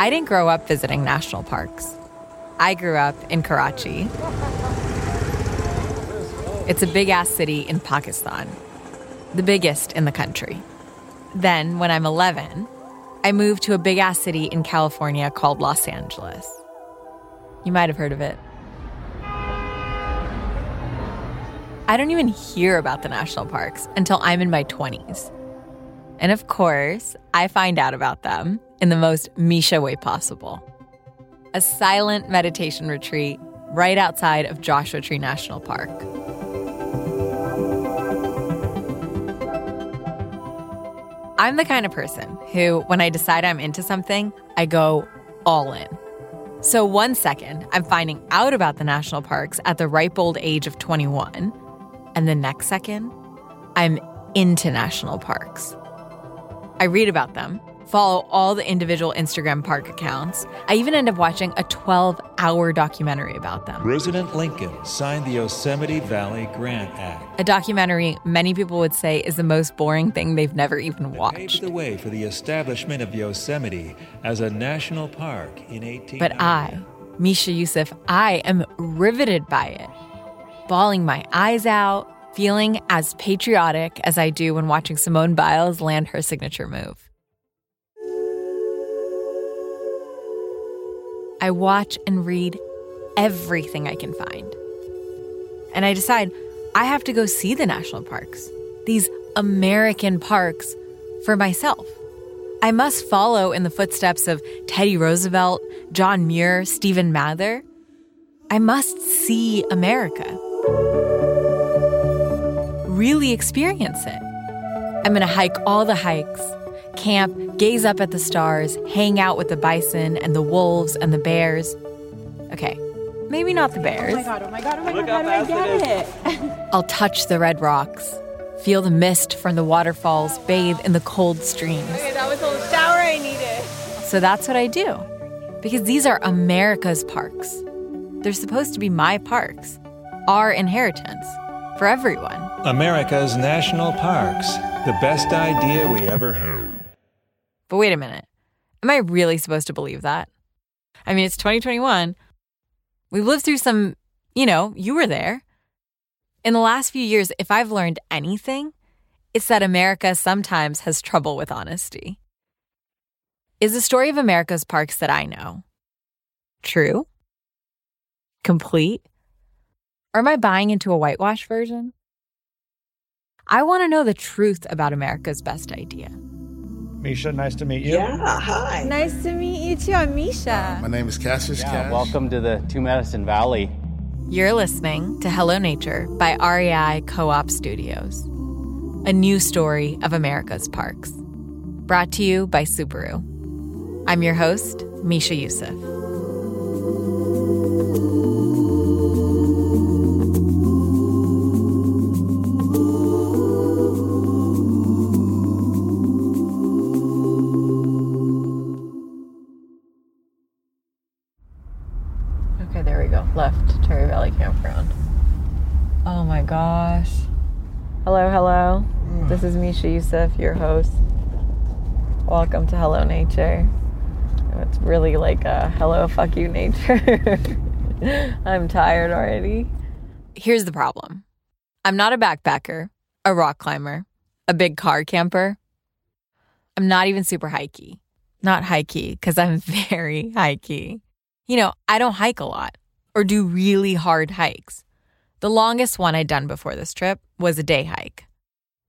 I didn't grow up visiting national parks. I grew up in Karachi. It's a big ass city in Pakistan, the biggest in the country. Then, when I'm 11, I moved to a big ass city in California called Los Angeles. You might have heard of it. I don't even hear about the national parks until I'm in my 20s. And of course, I find out about them in the most Misha way possible a silent meditation retreat right outside of Joshua Tree National Park. I'm the kind of person who, when I decide I'm into something, I go all in. So, one second, I'm finding out about the national parks at the ripe old age of 21. And the next second, I'm into national parks. I read about them, follow all the individual Instagram park accounts. I even end up watching a 12 hour documentary about them. President Lincoln signed the Yosemite Valley Grant Act. A documentary many people would say is the most boring thing they've never even Paved watched. the way for the establishment of Yosemite as a national park in 18. But I, Misha Euceph, I am riveted by it, bawling my eyes out, feeling as patriotic as I do when watching Simone Biles land her signature move. I watch and read everything I can find. And I decide I have to go see the national parks, these American parks, for myself. I must follow in the footsteps of Teddy Roosevelt, John Muir, Stephen Mather. I must see America. Really experience it. I'm going to hike all the hikes, camp, gaze up at the stars, hang out with the bison and the wolves and the bears. Okay, maybe not the bears. Oh my god, oh my god, oh my god, how do I get it? I'll touch the red rocks, feel the mist from the waterfalls, bathe in the cold streams. Okay, that was the shower I needed. So that's what I do. Because these are America's parks. They're supposed to be my parks, our inheritance for everyone. America's national parks, the best idea we ever heard. But wait a minute. Am I really supposed to believe that? I mean, it's 2021. We've lived through some, you know, you were there. In the last few years, if I've learned anything, it's that America sometimes has trouble with honesty. Is the story of America's parks that I know true? Complete? Or am I buying into a whitewash version? I want to know the truth about America's best idea. Misha, nice to meet you. Yeah, hi. Nice to meet you too. I'm Misha. Uh, my name is Cassius Yeah, Cash. welcome to the Two Medicine Valley. You're listening to Hello Nature by REI Co op Studios, a new story of America's parks. Brought to you by Subaru. I'm your host, Misha Euceph. Valley Campground. Oh my gosh. Hello, hello. This is Misha Euceph, your host. Welcome to Hello Nature. It's really like a hello, fuck you, nature. I'm tired already. Here's the problem I'm not a backpacker, a rock climber, a big car camper. I'm not even super hikey. Not hikey, because I'm very hikey. You know, I don't hike a lot or do really hard hikes. The longest one I'd done before this trip was a day hike.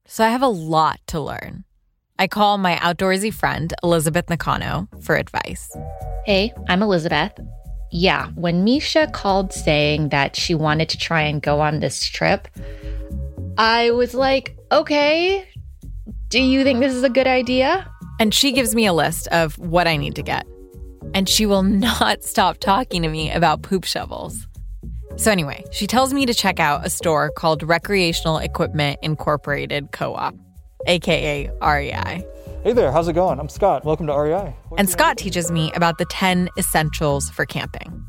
So I have a lot to learn. I call my outdoorsy friend, Elizabeth Nakano, for advice. Hey, I'm Elizabeth. Yeah, when Misha called saying that she wanted to try and go on this trip, I was like, okay, do you think this is a good idea? And she gives me a list of what I need to get. And she will not stop talking to me about poop shovels. So, anyway, she tells me to check out a store called Recreational Equipment Incorporated Co op, aka REI. Hey there, how's it going? I'm Scott. Welcome to REI. And Scott teaches me about the 10 essentials for camping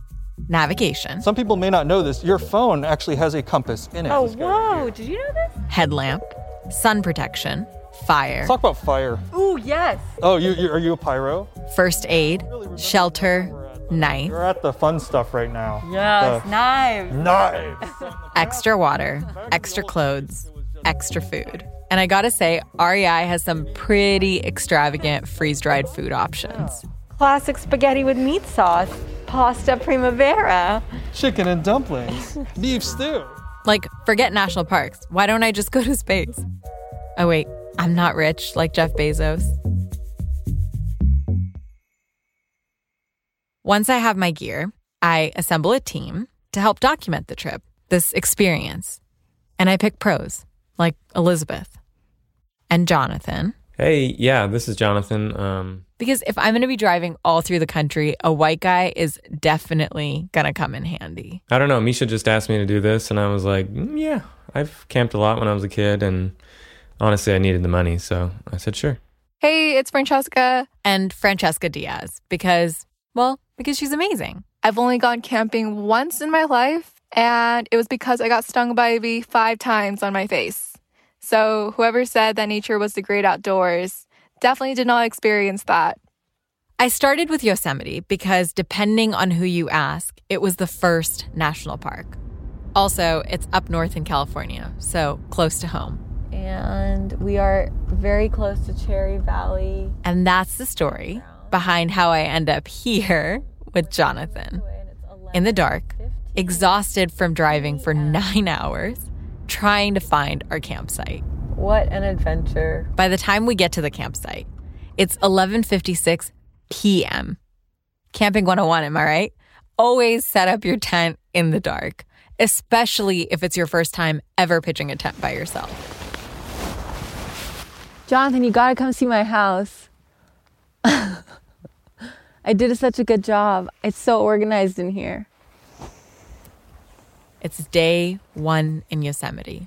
navigation, Some people may not know this. Your phone actually has a compass in it. Oh, whoa. Did you know this? headlamp, sun protection, fire. Let's talk about fire. Ooh, yes. Oh, you, you are you a pyro? First aid, shelter, knife, We're at the fun stuff right now. yes, The knives, knives. extra water, extra clothes, extra food. And I gotta say, REI has some pretty extravagant freeze dried food options. Classic spaghetti with meat sauce, pasta primavera. Chicken and dumplings. Beef stew. Like, forget national parks. Why don't I just go to space? Oh, wait, I'm not rich like Jeff Bezos. Once I have my gear, I assemble a team to help document the trip, this experience. And I pick pros like Elizabeth and Jonathan. Hey, yeah, this is Jonathan. Um, Because if I'm going to be driving all through the country, a white guy is definitely going to come in handy. I don't know. Misha just asked me to do this, and I was like, "Mm, yeah, I've camped a lot when I was a kid, and honestly, I needed the money, so I said, sure. Hey, it's Francesca. And Francesca Diaz, because, well, because she's amazing. I've only gone camping once in my life, and it was because I got stung by a bee five times on my face. So, whoever said that nature was the great outdoors definitely did not experience that. I started with Yosemite because, depending on who you ask, it was the first national park. Also, it's up north in California, so close to home. And we are very close to Cherry Valley. And that's the story behind how I end up here with Jonathan. In the dark, exhausted from driving for nine hours, trying to find our campsite. What an adventure. By the time we get to the campsite, it's 11:56 p.m. Camping 101, am I right? Always set up your tent in the dark, especially if it's your first time ever pitching a tent by yourself. Jonathan, you gotta come see my house. I did such a good job. It's so organized in here. It's day 1 in Yosemite.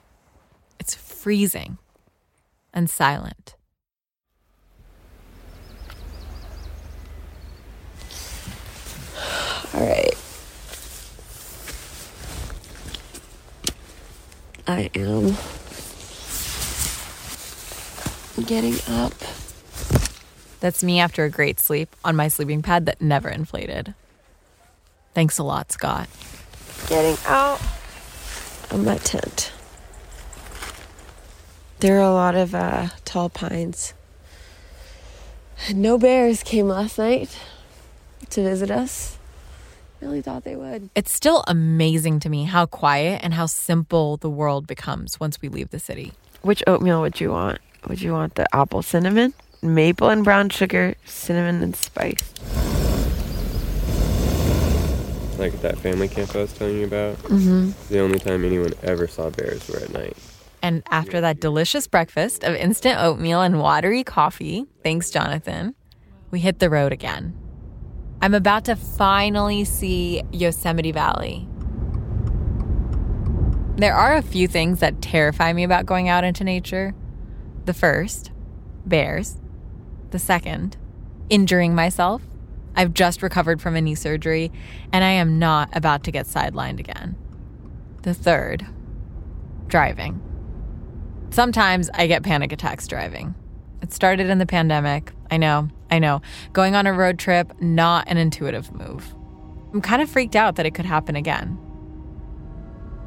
It's freezing and silent. All right. I am getting up. That's me after a great sleep on my sleeping pad that never inflated. Thanks a lot, Scott. Getting out of my tent. There are a lot of uh, tall pines. No bears came last night to visit us. Really thought they would. It's still amazing to me how quiet and how simple the world becomes once we leave the city. Which oatmeal would you want? Would you want the apple cinnamon, maple and brown sugar, cinnamon and spice? Like that family camp I was telling you about. Mm-hmm. The only time anyone ever saw bears were at night. And after that delicious breakfast of instant oatmeal and watery coffee, thanks, Jonathan, we hit the road again. I'm about to finally see Yosemite Valley. There are a few things that terrify me about going out into nature. The first, bears. The second, injuring myself. I've just recovered from a knee surgery, and I am not about to get sidelined again. The third, driving. Sometimes I get panic attacks driving. It started in the pandemic. I know, I know. Going on a road trip, not an intuitive move. I'm kind of freaked out that it could happen again.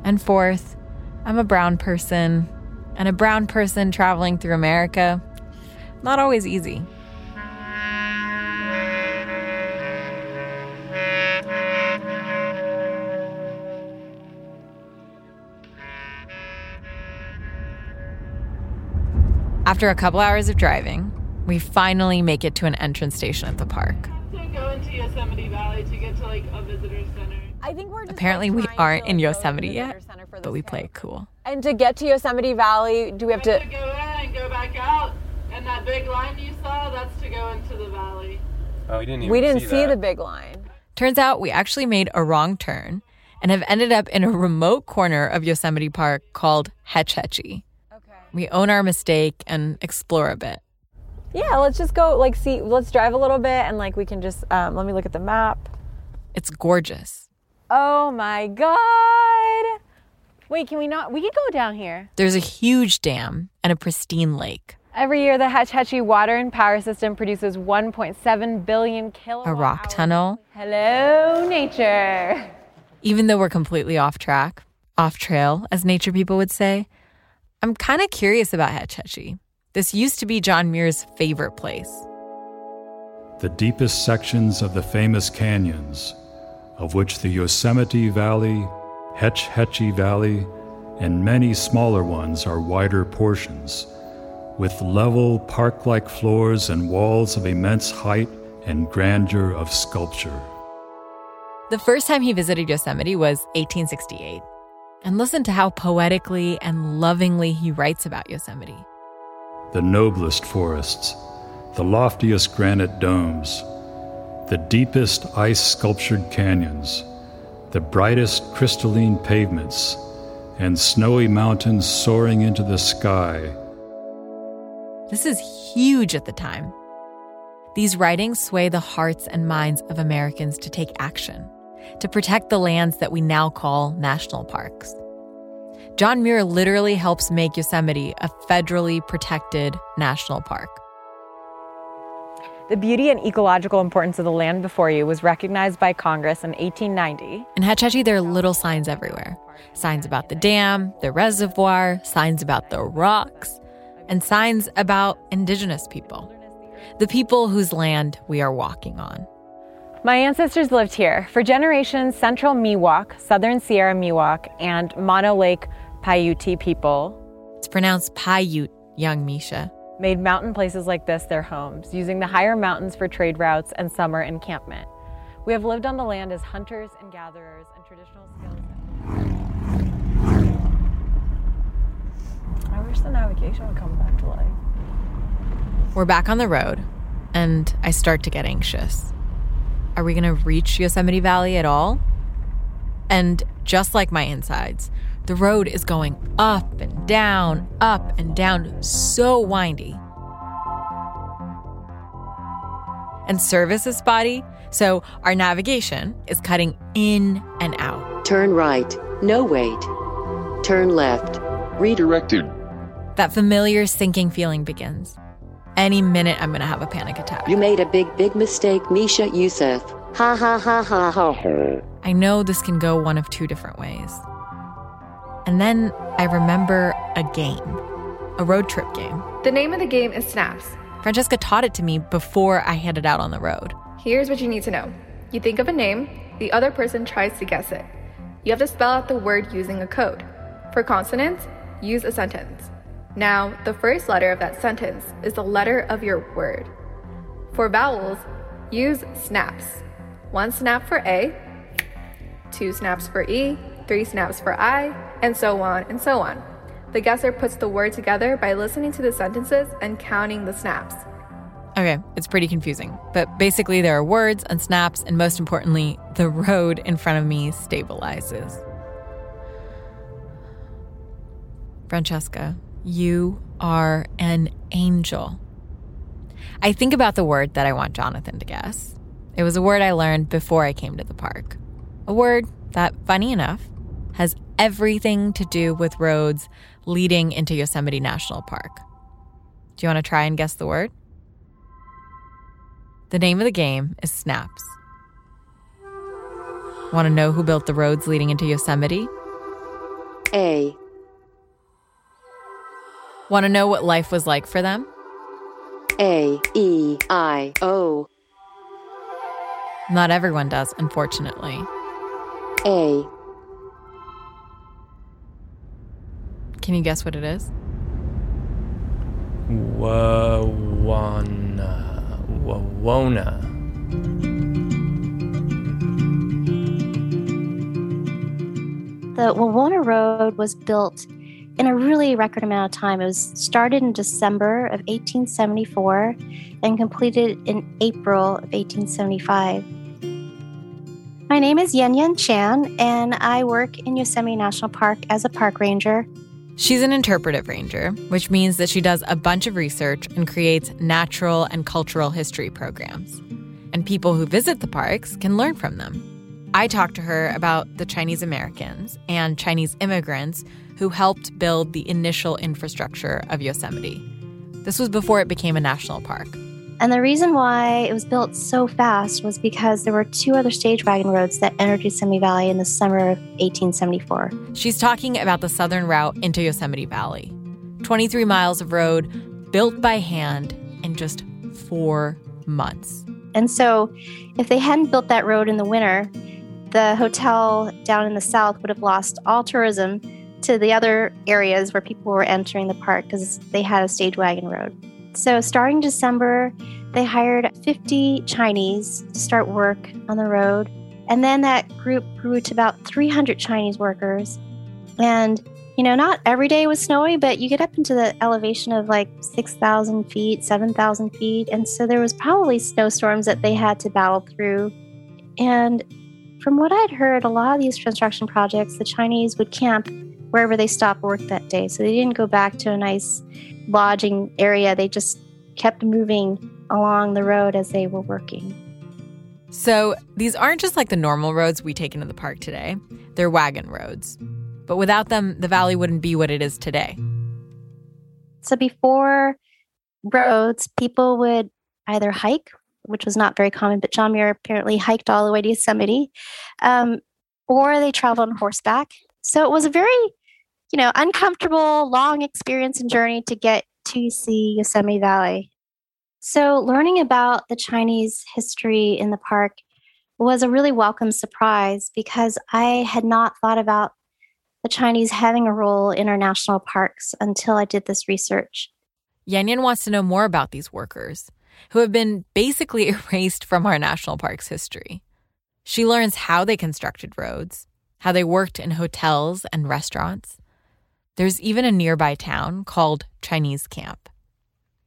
And fourth, I'm a brown person, and a brown person traveling through America, not always easy. After a couple hours of driving, we finally make it to an entrance station at the park. to go into Yosemite Valley to like a visitor center. I think we're just Apparently, we aren't in like, go to Yosemite yet, visitor center for but we camp. play it cool. And to get to Yosemite Valley, do we have to? to go in and go back out, and that big line you saw, that's to go into the valley. Oh, we didn't even We didn't see, see that. the big line. Turns out we actually made a wrong turn and have ended up in a remote corner of Yosemite Park called Hetch Hetchy. Okay. We own our mistake and explore a bit. Yeah, let's just go. Like, see, let's drive a little bit, and like we can just. Um, let me look at the map. It's gorgeous. Oh my god! Wait, can we not? We could go down here. There's a huge dam and a pristine lake. Every year, the Hetch Hetchy water and power system produces 1.7 billion kilowatts. A rock hours. tunnel. Hello, nature. Even though we're completely off track, off trail, as nature people would say, I'm kind of curious about Hetch Hetchy. This used to be John Muir's favorite place. The deepest sections of the famous canyons, of which the Yosemite Valley, Hetch Hetchy Valley, and many smaller ones are wider portions, with level park like floors and walls of immense height and grandeur of sculpture. The first time he visited Yosemite was 1868. And listen to how poetically and lovingly he writes about Yosemite. the noblest forests, the loftiest granite domes, the deepest ice sculptured canyons, the brightest crystalline pavements, and snowy mountains soaring into the sky. This is huge at the time. These writings sway the hearts and minds of Americans to take action, to protect the lands that we now call national parks. John Muir literally helps make Yosemite a federally protected national park. The beauty and ecological importance of the land before you was recognized by Congress in 1890. In Hetch Hetchy, there are little signs everywhere signs about the dam, the reservoir, signs about the rocks, and signs about indigenous people, the people whose land we are walking on. My ancestors lived here. For generations, Central Miwok, Southern Sierra Miwok, and Mono Lake Paiute people It's pronounced Paiute, young Misha. Made mountain places like this their homes, using the higher mountains for trade routes and summer encampment. We have lived on the land as hunters and gatherers and traditional skills. I wish the navigation would come back to life. We're back on the road, and I start to get anxious. Are we going to reach Yosemite Valley at all? And just like my insides, the road is going up and down, up and down, so windy. And service is spotty, so our navigation is cutting in and out. Turn right. No wait. Turn left. Redirected. That familiar sinking feeling begins. Any minute, I'm going to have a panic attack. You made a big, big mistake, Misha Euceph. Ha ha ha ha ha. I know this can go one of two different ways. And then I remember a game, a road trip game. The name of the game is Snaps. Francesca taught it to me before I headed out on the road. Here's what you need to know you think of a name, the other person tries to guess it. You have to spell out the word using a code. For consonants, use a sentence. Now, the first letter of that sentence is the letter of your word. For vowels, use snaps. One snap for A, two snaps for E, three snaps for I, and so on and so on. The guesser puts the word together by listening to the sentences and counting the snaps. Okay, it's pretty confusing, but basically there are words and snaps, and most importantly, the road in front of me stabilizes. Francesca, you are an angel. I think about the word that I want Jonathan to guess. It was a word I learned before I came to the park. A word that, funny enough, has everything to do with roads leading into Yosemite National Park. Do you want to try and guess the word? The name of the game is Snaps. Want to know who built the roads leading into Yosemite? A. Want to know what life was like for them? A. E. I. O. Not everyone does, unfortunately. A. Can you guess what it is? Wawana. Wawona. The Wawona Road was built in a really record amount of time. It was started in December of 1874 and completed in April of 1875. My name is Yen Yen Chan, and I work in Yosemite National Park as a park ranger. She's an interpretive ranger, which means that she does a bunch of research and creates natural and cultural history programs. And people who visit the parks can learn from them. I talked to her about the Chinese Americans and Chinese immigrants who helped build the initial infrastructure of Yosemite. This was before it became a national park. And the reason why it was built so fast was because there were two other stage wagon roads that entered Yosemite Valley in the summer of 1874. She's talking about the southern route into Yosemite Valley 23 miles of road built by hand in just four months. And so, if they hadn't built that road in the winter, the hotel down in the south would have lost all tourism to the other areas where people were entering the park because they had a stage wagon road. So, starting December, they hired 50 Chinese to start work on the road. And then that group grew to about 300 Chinese workers. And, you know, not every day was snowy, but you get up into the elevation of like 6,000 feet, 7,000 feet. And so there was probably snowstorms that they had to battle through. And from what I'd heard, a lot of these construction projects, the Chinese would camp wherever they stopped work that day. So they didn't go back to a nice lodging area. They just kept moving along the road as they were working. So these aren't just like the normal roads we take into the park today, they're wagon roads. But without them, the valley wouldn't be what it is today. So before roads, people would either hike, which was not very common, but John Muir apparently hiked all the way to Yosemite, um, or they traveled on horseback. So it was a very, you know, uncomfortable, long experience and journey to get to see Yosemite Valley. So learning about the Chinese history in the park was a really welcome surprise because I had not thought about the Chinese having a role in our national parks until I did this research. Yen Yen wants to know more about these workers who have been basically erased from our national parks history. She learns how they constructed roads, how they worked in hotels and restaurants. There's even a nearby town called Chinese Camp.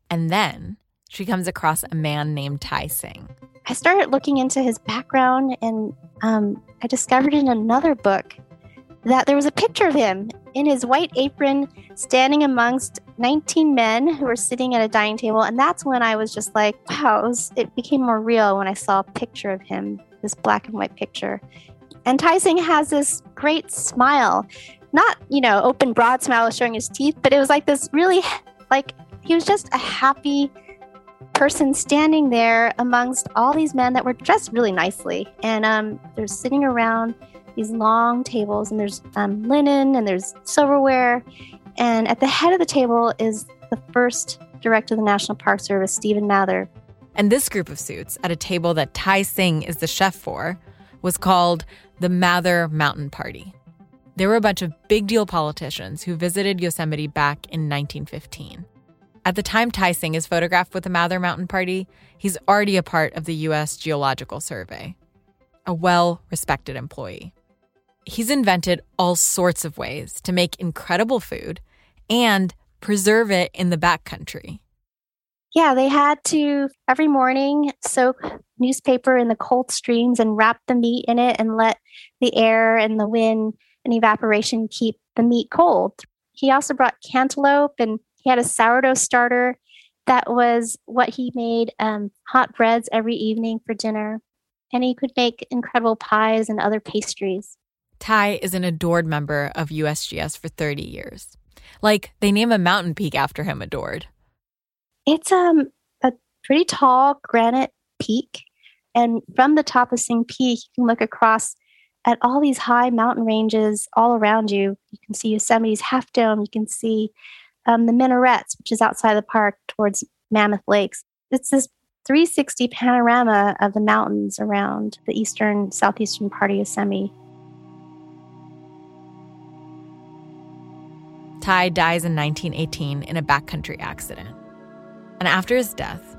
And then she comes across a man named Tie Sing. I started looking into his background and um, I discovered in another book that there was a picture of him in his white apron standing amongst 19 men who were sitting at a dining table. And that's when I was just like, wow, it, was, it became more real when I saw a picture of him, this black and white picture. And Tie Sing has this great smile, not, you know, open, broad smile showing his teeth, but it was like this really, like, he was just a happy person standing there amongst all these men that were dressed really nicely. And um, they're sitting around these long tables, and there's um, linen and there's silverware. And at the head of the table is the first director of the National Park Service, Stephen Mather. And this group of suits at a table that Tie Sing is the chef for was called the Mather Mountain Party. There were a bunch of big deal politicians who visited Yosemite back in 1915. At the time Tie Sing is photographed with the Mather Mountain Party, he's already a part of the U.S. Geological Survey, a well respected employee. He's invented all sorts of ways to make incredible food and preserve it in the backcountry. Yeah, they had to every morning soak newspaper in the cold streams and wrap the meat in it and let the air and the wind and evaporation keep the meat cold. He also brought cantaloupe and he had a sourdough starter that was what he made um, hot breads every evening for dinner. And he could make incredible pies and other pastries. Tie is an adored member of USGS for 30 years. Like, they name a mountain peak after him adored. It's um, a pretty tall granite peak. And from the top of Sing Peak, you can look across at all these high mountain ranges all around you. You can see Yosemite's Half Dome. You can see um, the Minarets, which is outside the park towards Mammoth Lakes. It's this 360 panorama of the mountains around the eastern, southeastern part of Yosemite. Tie dies in 1918 in a backcountry accident. And after his death,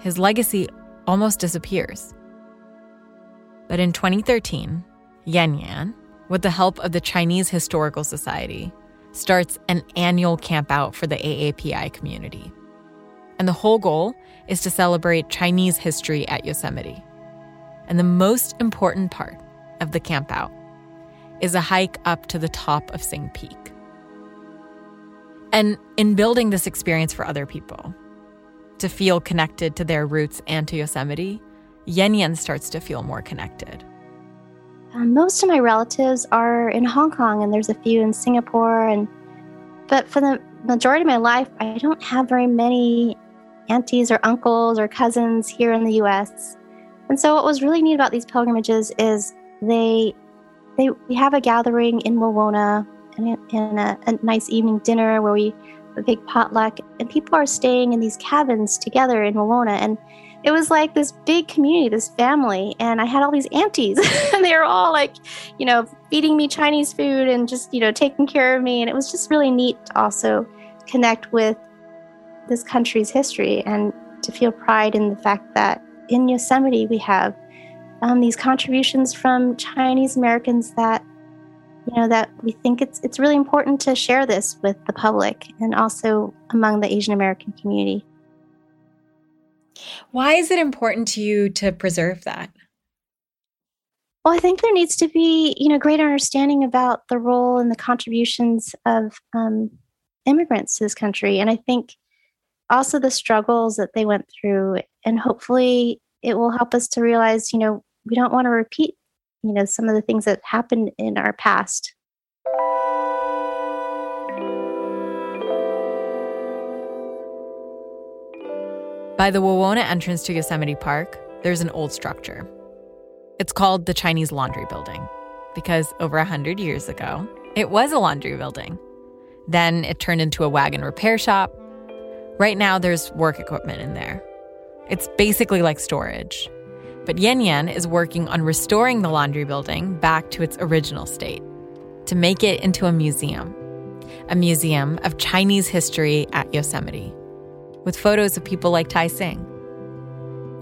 his legacy almost disappears. But in 2013, Yen Yen, with the help of the Chinese Historical Society, starts an annual campout for the AAPI community. And the whole goal is to celebrate Chinese history at Yosemite. And the most important part of the campout is a hike up to the top of Sing Peak. And in building this experience for other people, to feel connected to their roots and to Yosemite, Yen Yen starts to feel more connected. Um, most of my relatives are in Hong Kong, and there's a few in Singapore. And but for the majority of my life, I don't have very many aunties or uncles or cousins here in the US. And so what was really neat about these pilgrimages is they they we have a gathering in Wawona and, and a, a nice evening dinner where we a big potluck and people are staying in these cabins together in Wawona and it was like this big community, this family, and I had all these aunties, and they were all like, you know, feeding me Chinese food and just, you know, taking care of me. And it was just really neat to also connect with this country's history and to feel pride in the fact that in Yosemite we have um, these contributions from Chinese Americans that you know that we think it's it's really important to share this with the public and also among the Asian American community. Why is it important to you to preserve that? Well, I think there needs to be, you know, greater understanding about the role and the contributions of um, immigrants to this country, and I think also the struggles that they went through, and hopefully it will help us to realize, you know, we don't want to repeat, you know, some of the things that happened in our past. By the Wawona entrance to Yosemite Park, there's an old structure. It's called the Chinese Laundry Building because over a hundred years ago, it was a laundry building. Then it turned into a wagon repair shop. Right now, there's work equipment in there. It's basically like storage. But Yen Yen is working on restoring the laundry building back to its original state to make it into a museum, a museum of Chinese history at Yosemite with photos of people like Tie Sing.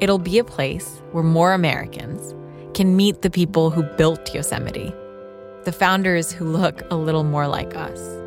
It'll be a place where more Americans can meet the people who built Yosemite, the founders who look a little more like us.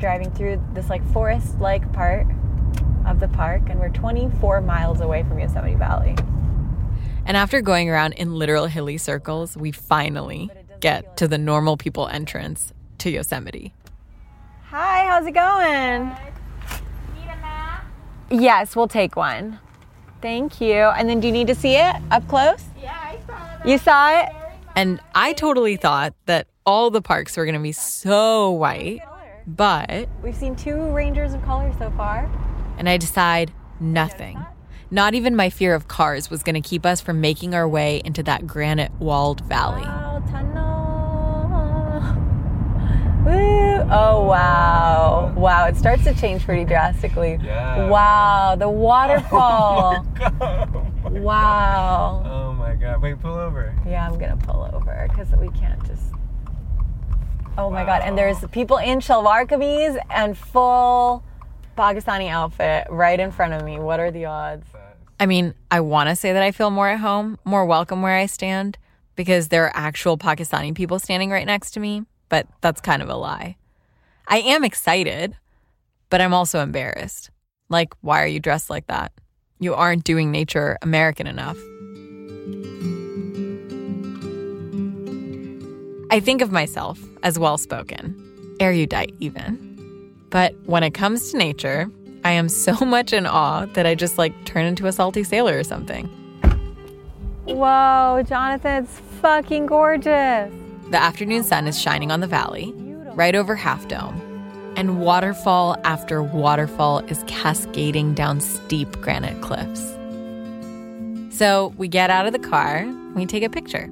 Driving through this like forest like part of the park, and we're 24 miles away from Yosemite Valley. And after going around in literal hilly circles, we finally get to the normal people entrance to Yosemite. Hi, how's it going? Yes, we'll take one. Thank you. And then do you need to see it up close? Yeah, I saw You saw it? And I totally thought that all the parks were going to be so white, but we've seen two rangers of color so far. And I decide nothing. Not even my fear of cars was going to keep us from making our way into that granite walled valley. Wow, tunnel. Woo. Oh, wow. Wow, it starts to change pretty drastically. Yeah. Wow, the waterfall. Oh, oh my god! wow. Oh my god. Wait, pull over. Yeah, I'm gonna pull over because we can't just. Oh my god! And there's people in shalwar kameez and full Pakistani outfit right in front of me. What are the odds? I mean, I want to say that I feel more at home, more welcome where I stand, because there are actual Pakistani people standing right next to me. But that's kind of a lie. I am excited, but I'm also embarrassed. Like, why are you dressed like that? You aren't doing nature American enough. I think of myself as well spoken, erudite even. But when it comes to nature, I am so much in awe that I just like turn into a salty sailor or something. Whoa, Jonathan, it's fucking gorgeous. The afternoon sun is shining on the valley, right over Half Dome, and waterfall after waterfall is cascading down steep granite cliffs. So we get out of the car, we take a picture.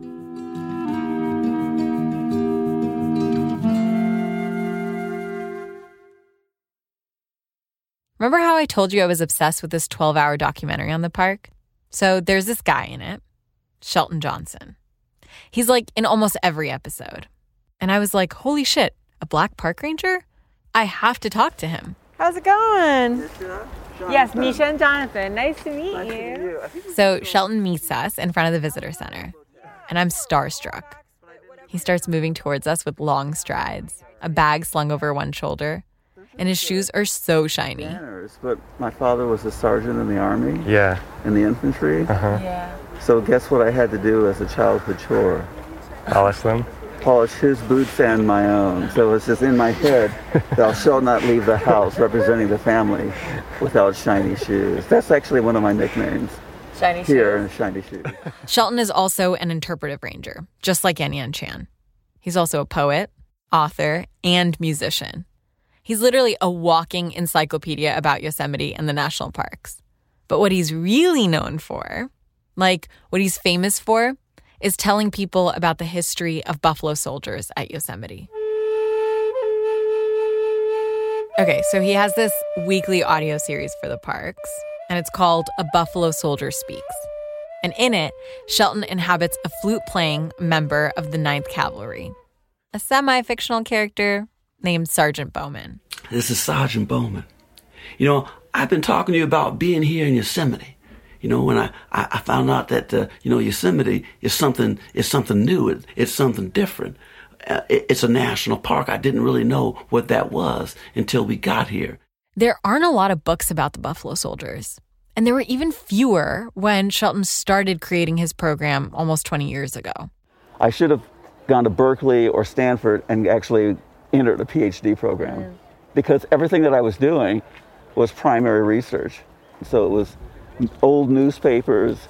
Remember how I told you I was obsessed with this 12 hour documentary on the park? So there's this guy in it, Shelton Johnson. He's like in almost every episode. And I was like, holy shit, a black park ranger? I have to talk to him. How's it going? Yes, Misha and Jonathan. Nice to meet you. So Shelton meets us in front of the visitor center, and I'm starstruck. He starts moving towards us with long strides, a bag slung over one shoulder, and his shoes are so shiny. Banners, but my father was a sergeant in the army. Yeah. In the infantry. Uh-huh. Yeah. So guess what I had to do as a childhood chore? Polish them. Polish his boots and my own. So it's just in my head, thou shalt not leave the house representing the family without shiny shoes. That's actually one of my nicknames. Shiny shoes. Here, shiny shoes. Shelton is also an interpretive ranger, just like Yen Yen Chan. He's also a poet, author, and musician. He's literally a walking encyclopedia about Yosemite and the national parks. But what he's really known for, like what he's famous for, is telling people about the history of buffalo soldiers at Yosemite. Okay, so he has this weekly audio series for the parks, and it's called A Buffalo Soldier Speaks. And in it, Shelton inhabits a flute playing member of the 9th Cavalry, a semi fictional character named Sergeant Bowman. This is Sergeant Bowman. You know, I've been talking to you about being here in Yosemite. You know, when I, I, I found out that, uh, you know, Yosemite is something, is something new. It, it's something different. Uh, it, it's a national park. I didn't really know what that was until we got here. There aren't a lot of books about the Buffalo Soldiers. And there were even fewer when Shelton started creating his program almost 20 years ago. I should have gone to Berkeley or Stanford and actually entered a PhD program because everything that I was doing was primary research. So it was old newspapers,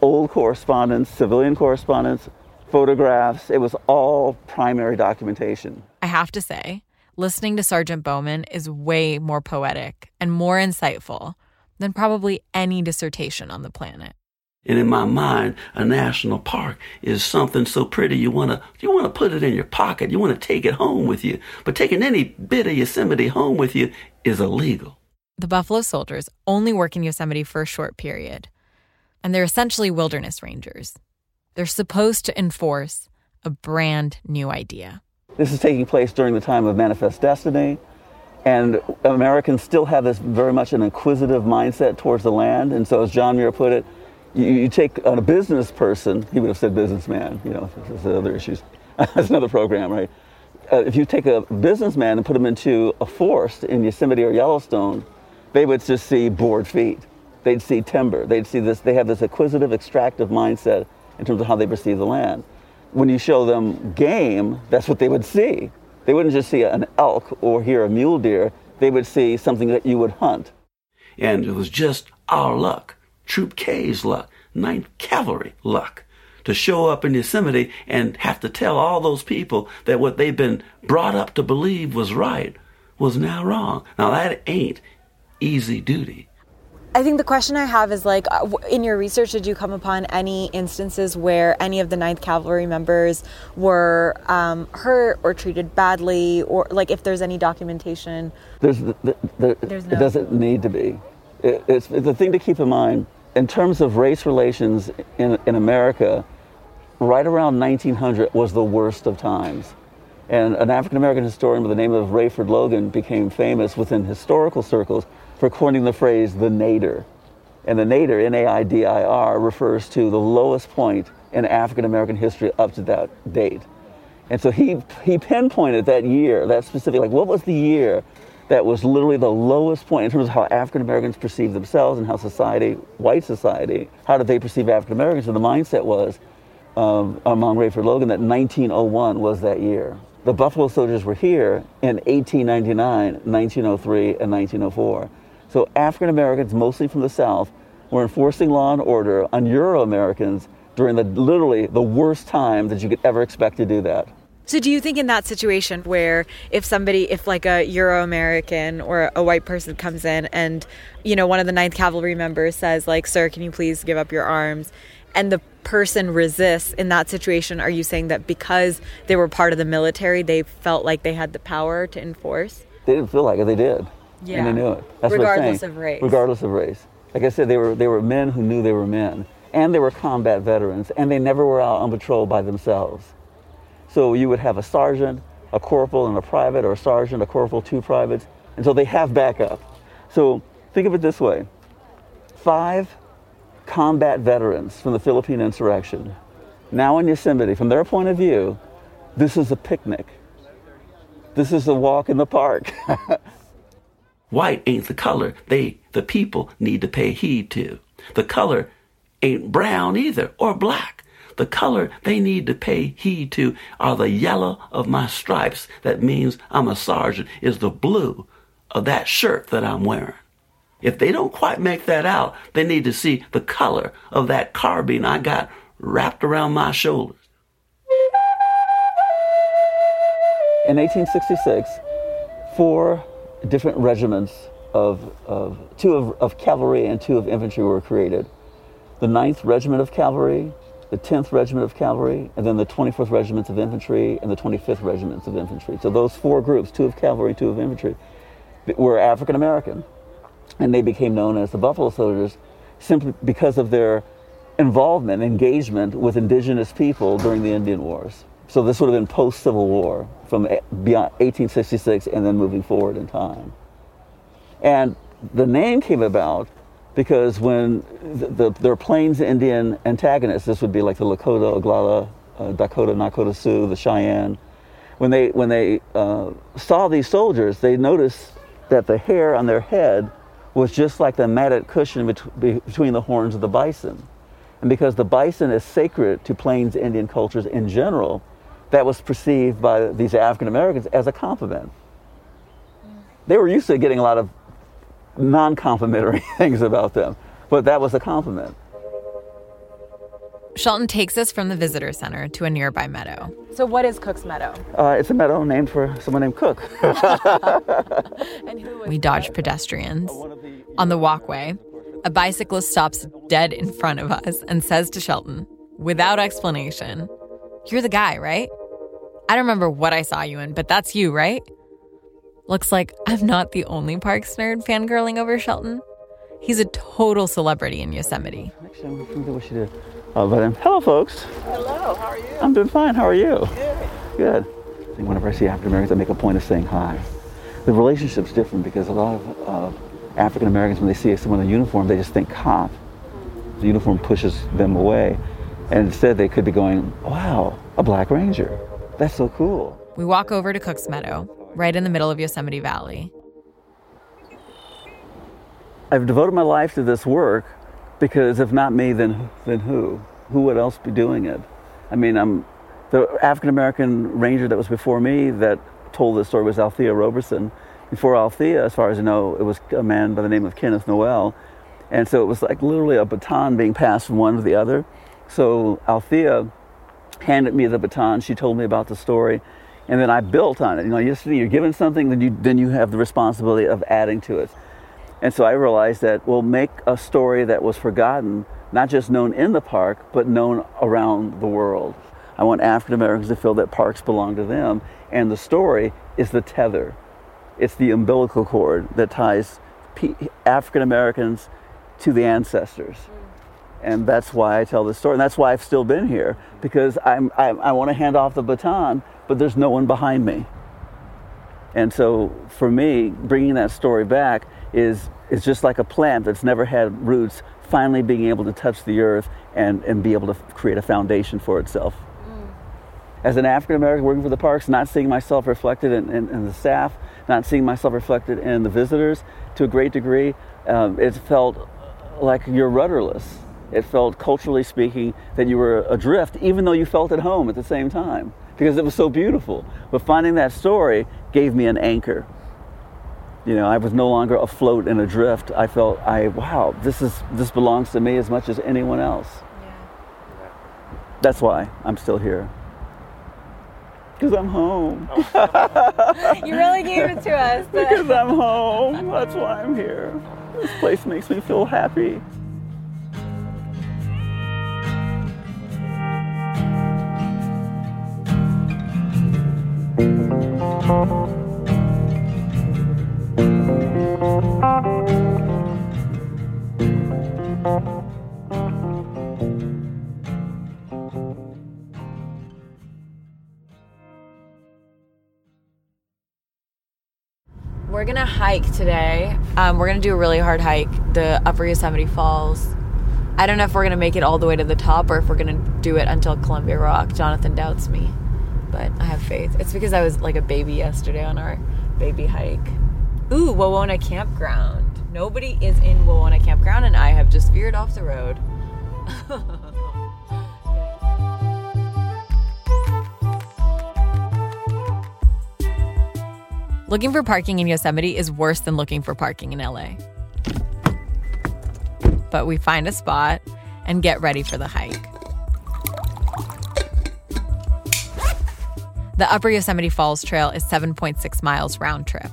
old correspondence, civilian correspondence, photographs. It was all primary documentation. I have to say, listening to Sergeant Bowman is way more poetic and more insightful than probably any dissertation on the planet. And in my mind, a national park is something so pretty you want to you want to put it in your pocket. You want to take it home with you. But taking any bit of Yosemite home with you is illegal. The Buffalo Soldiers only work in Yosemite for a short period, and they're essentially wilderness rangers. They're supposed to enforce a brand new idea. This is taking place during the time of Manifest Destiny, and Americans still have this very much an inquisitive mindset towards the land. And so, as John Muir put it, you, you take on a business person, he would have said businessman, you know, there's other issues. That's another program, right? Uh, if you take a businessman and put him into a forest in Yosemite or Yellowstone, they would just see board feet. They'd see timber. They'd see this. They have this acquisitive, extractive mindset in terms of how they perceive the land. When you show them game, that's what they would see. They wouldn't just see an elk or hear a mule deer. They would see something that you would hunt. And it was just our luck, Troop K's luck, Ninth Cavalry luck, to show up in Yosemite and have to tell all those people that what they've been brought up to believe was right was now wrong. Now that ain't easy duty. I think the question I have is like, uh, in your research, did you come upon any instances where any of the 9th Cavalry members were um, hurt or treated badly, or like if there's any documentation? There's, the, the, the, There's it no- doesn't need to be. It, it's, the thing to keep in mind in terms of race relations in, in America, right around 1900 was the worst of times. And an African American historian by the name of Rayford Logan became famous within historical circles for coining the phrase the nadir. And the nadir, N A I D I R, refers to the lowest point in African American history up to that date. And so he, he pinpointed that year, that specific, like what was the year that was literally the lowest point in terms of how African Americans perceived themselves and how society, white society, how did they perceive African Americans? And the mindset was um, among Rayford Logan that 1901 was that year. The Buffalo Soldiers were here in 1899, 1903, and 1904. So African Americans, mostly from the South, were enforcing law and order on Euro Americans during the literally the worst time that you could ever expect to do that. So, do you think in that situation where if somebody, if like a Euro American or a white person comes in and, you know, one of the ninth Cavalry members says, like, sir, can you please give up your arms? And the person resists in that situation, are you saying that because they were part of the military, they felt like they had the power to enforce? They didn't feel like it, they did. Yeah. And they knew it. That's Regardless of race. Regardless of race. Like I said, they were, they were men who knew they were men. And they were combat veterans. And they never were out on patrol by themselves. So you would have a sergeant, a corporal, and a private, or a sergeant, a corporal, two privates. And so they have backup. So Think of it this way five combat veterans from the Philippine insurrection. Now in Yosemite, from their point of view, this is a picnic. This is a walk in the park. White ain't the color they, the people, need to pay heed to. The color ain't brown either or black. The color they need to pay heed to are the yellow of my stripes. That means I'm a sergeant, is the blue of that shirt that I'm wearing. If they don't quite make that out, they need to see the color of that carbine I got wrapped around my shoulders. In 1866, four different regiments of, of two of, of cavalry and two of infantry were created. The 9th Regiment of Cavalry, the 10th Regiment of Cavalry, and then the 24th Regiments of Infantry and the 25th Regiments of Infantry. So those four groups, two of cavalry, two of infantry, were African American. And they became known as the Buffalo Soldiers simply because of their involvement, engagement with indigenous people during the Indian Wars. So this would have been post Civil War from beyond 1866 and then moving forward in time. And the name came about because when the, the, their Plains Indian antagonists, this would be like the Lakota, Oglala, uh, Dakota, Nakota Sioux, the Cheyenne, when they, when they uh, saw these soldiers, they noticed that the hair on their head was just like the matted cushion bet- between the horns of the bison. And because the bison is sacred to Plains Indian cultures in general, that was perceived by these African Americans as a compliment. They were used to getting a lot of non complimentary things about them, but that was a compliment. Shelton takes us from the visitor center to a nearby meadow. So, what is Cook's Meadow? Uh, it's a meadow named for someone named Cook. We dodge pedestrians. On the walkway, a bicyclist stops dead in front of us and says to Shelton, without explanation, You're the guy, right? I don't remember what I saw you in, but that's you, right? Looks like I'm not the only Parks nerd fangirling over Shelton. He's a total celebrity in Yosemite. Actually, I'm going to what she did. Uh, but um, hello, folks. Hello, how are you? I'm doing fine. How are you? Good. Good. I think whenever I see African Americans, I make a point of saying hi. The relationship's different because a lot of uh, African Americans, when they see someone in a uniform, they just think cop. The uniform pushes them away. And instead, they could be going, wow, a Black Ranger. That's so cool. We walk over to Cook's Meadow, right in the middle of Yosemite Valley. I've devoted my life to this work because if not me, then then who? Who would else be doing it? I mean, I'm the African American ranger that was before me that told this story was Althea Roberson. Before Althea, as far as I know, it was a man by the name of Kenneth Noel, and so it was like literally a baton being passed from one to the other. So Althea handed me the baton. She told me about the story, and then I built on it. You know, yesterday you're given something, then you then you have the responsibility of adding to it. And so I realized that we'll make a story that was forgotten, not just known in the park, but known around the world. I want African Americans to feel that parks belong to them, and the story is the tether. It's the umbilical cord that ties African Americans to the ancestors. Mm. And that's why I tell this story. And that's why I've still been here, because I'm, I, I want to hand off the baton, but there's no one behind me. And so for me, bringing that story back is, is just like a plant that's never had roots finally being able to touch the earth and, and be able to create a foundation for itself. As an African American working for the parks, not seeing myself reflected in, in, in, the staff, not seeing myself reflected in the visitors to a great degree, um, it felt like you're rudderless. It felt, culturally speaking, that you were adrift, even though you felt at home at the same time because it was so beautiful. But finding that story gave me an anchor. You know, I was no longer afloat and adrift. I felt, I wow, this is this belongs to me as much as anyone else. Yeah. That's why I'm still here. Because I'm home. Oh, you really gave it to us. because I'm home. That's why I'm here. This place makes me feel happy. We're gonna hike today. Um, we're gonna do a really hard hike, the Upper Yosemite Falls. I don't know if we're gonna make it all the way to the top or if we're gonna do it until Columbia Rock. Jonathan doubts me, but I have faith. It's because I was like a baby yesterday on our baby hike. Ooh, Wawona Campground. Nobody is in Wawona Campground, and I have just veered off the road. Looking for parking in Yosemite is worse than looking for parking in LA. But we find a spot and get ready for the hike. The Upper Yosemite Falls Trail is 7.6 miles round trip.